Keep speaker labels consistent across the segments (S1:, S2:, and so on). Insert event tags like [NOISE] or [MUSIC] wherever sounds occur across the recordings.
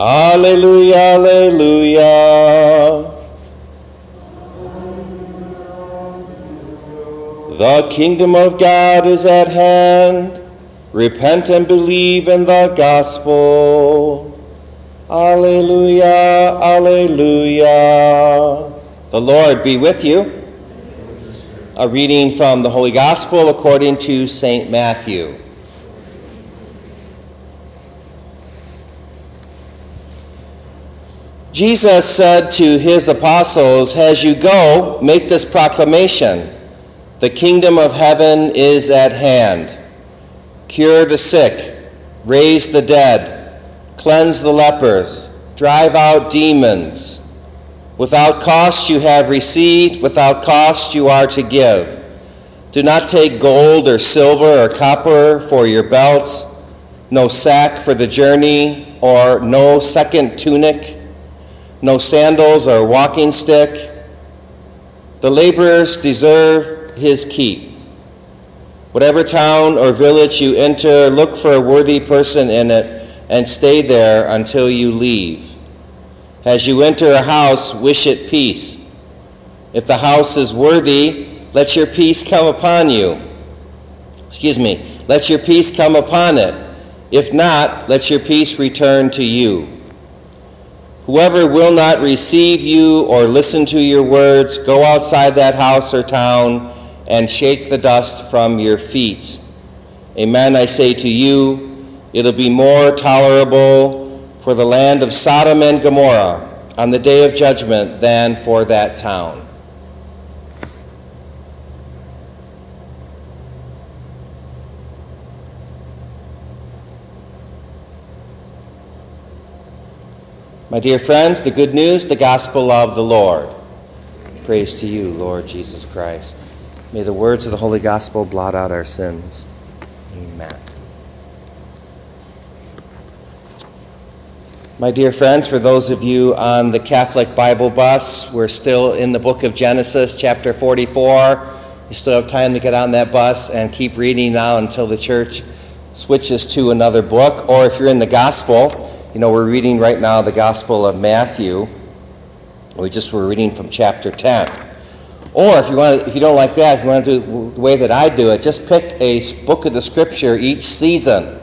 S1: Alleluia, Alleluia. The kingdom of God is at hand. Repent and believe in the gospel. Alleluia, Alleluia. The Lord be with you. A reading from the Holy Gospel according to St. Matthew. Jesus said to his apostles, As you go, make this proclamation The kingdom of heaven is at hand. Cure the sick, raise the dead, cleanse the lepers, drive out demons. Without cost you have received, without cost you are to give. Do not take gold or silver or copper for your belts, no sack for the journey, or no second tunic no sandals or walking stick. The laborers deserve his keep. Whatever town or village you enter, look for a worthy person in it and stay there until you leave. As you enter a house, wish it peace. If the house is worthy, let your peace come upon you. Excuse me, let your peace come upon it. If not, let your peace return to you. Whoever will not receive you or listen to your words, go outside that house or town and shake the dust from your feet. Amen, I say to you, it'll be more tolerable for the land of Sodom and Gomorrah on the day of judgment than for that town. My dear friends, the good news, the gospel of the Lord. Praise to you, Lord Jesus Christ. May the words of the Holy Gospel blot out our sins. Amen. My dear friends, for those of you on the Catholic Bible bus, we're still in the book of Genesis, chapter 44. You still have time to get on that bus and keep reading now until the church switches to another book. Or if you're in the gospel, you know, we're reading right now the Gospel of Matthew. We just were reading from chapter 10. Or if you want, if you don't like that, if you want to do the way that I do it, just pick a book of the Scripture each season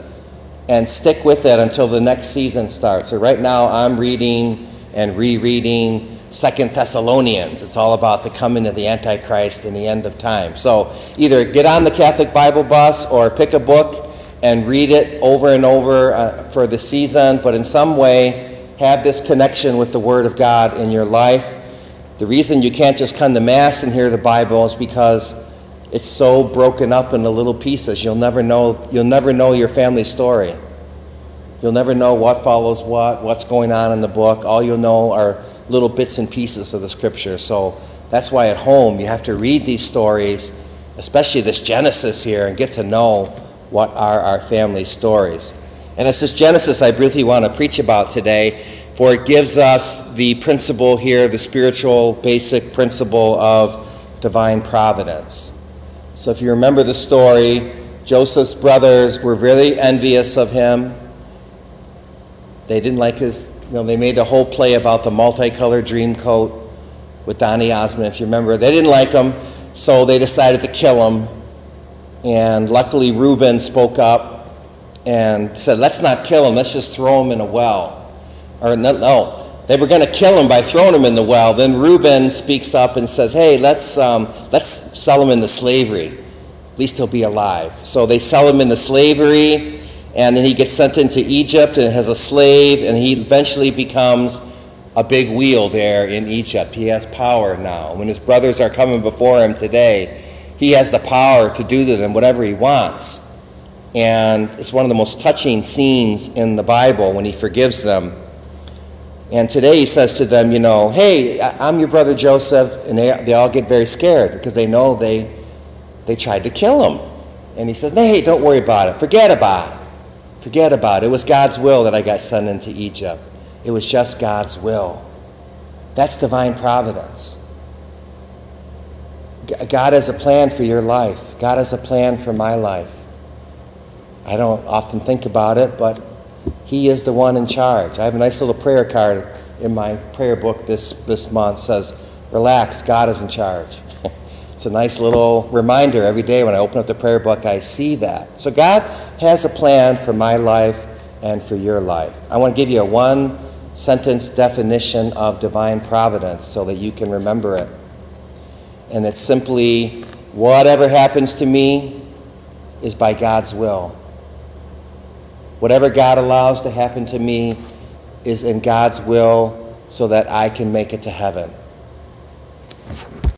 S1: and stick with it until the next season starts. So right now, I'm reading and rereading Second Thessalonians. It's all about the coming of the Antichrist and the end of time. So either get on the Catholic Bible bus or pick a book and read it over and over uh, for the season, but in some way have this connection with the Word of God in your life. The reason you can't just come to Mass and hear the Bible is because it's so broken up into little pieces. You'll never know. You'll never know your family story. You'll never know what follows what, what's going on in the book. All you'll know are little bits and pieces of the Scripture. So that's why at home you have to read these stories, especially this Genesis here, and get to know what are our family stories. And it's this Genesis I briefly want to preach about today, for it gives us the principle here, the spiritual basic principle of divine providence. So if you remember the story, Joseph's brothers were really envious of him. They didn't like his, you know, they made a whole play about the multicolored dream coat with Donny Osmond, if you remember. They didn't like him, so they decided to kill him and luckily, Reuben spoke up and said, Let's not kill him, let's just throw him in a well. Or, no, no they were going to kill him by throwing him in the well. Then Reuben speaks up and says, Hey, let's, um, let's sell him into slavery. At least he'll be alive. So they sell him into slavery, and then he gets sent into Egypt and has a slave, and he eventually becomes a big wheel there in Egypt. He has power now. When his brothers are coming before him today, he has the power to do to them whatever he wants. And it's one of the most touching scenes in the Bible when he forgives them. And today he says to them, you know, hey, I'm your brother Joseph. And they, they all get very scared because they know they, they tried to kill him. And he says, hey, don't worry about it. Forget about it. Forget about it. It was God's will that I got sent into Egypt. It was just God's will. That's divine providence. God has a plan for your life. God has a plan for my life. I don't often think about it, but He is the one in charge. I have a nice little prayer card in my prayer book this, this month says, Relax, God is in charge. [LAUGHS] it's a nice little reminder every day when I open up the prayer book, I see that. So God has a plan for my life and for your life. I want to give you a one sentence definition of divine providence so that you can remember it. And it's simply whatever happens to me is by God's will. Whatever God allows to happen to me is in God's will so that I can make it to heaven.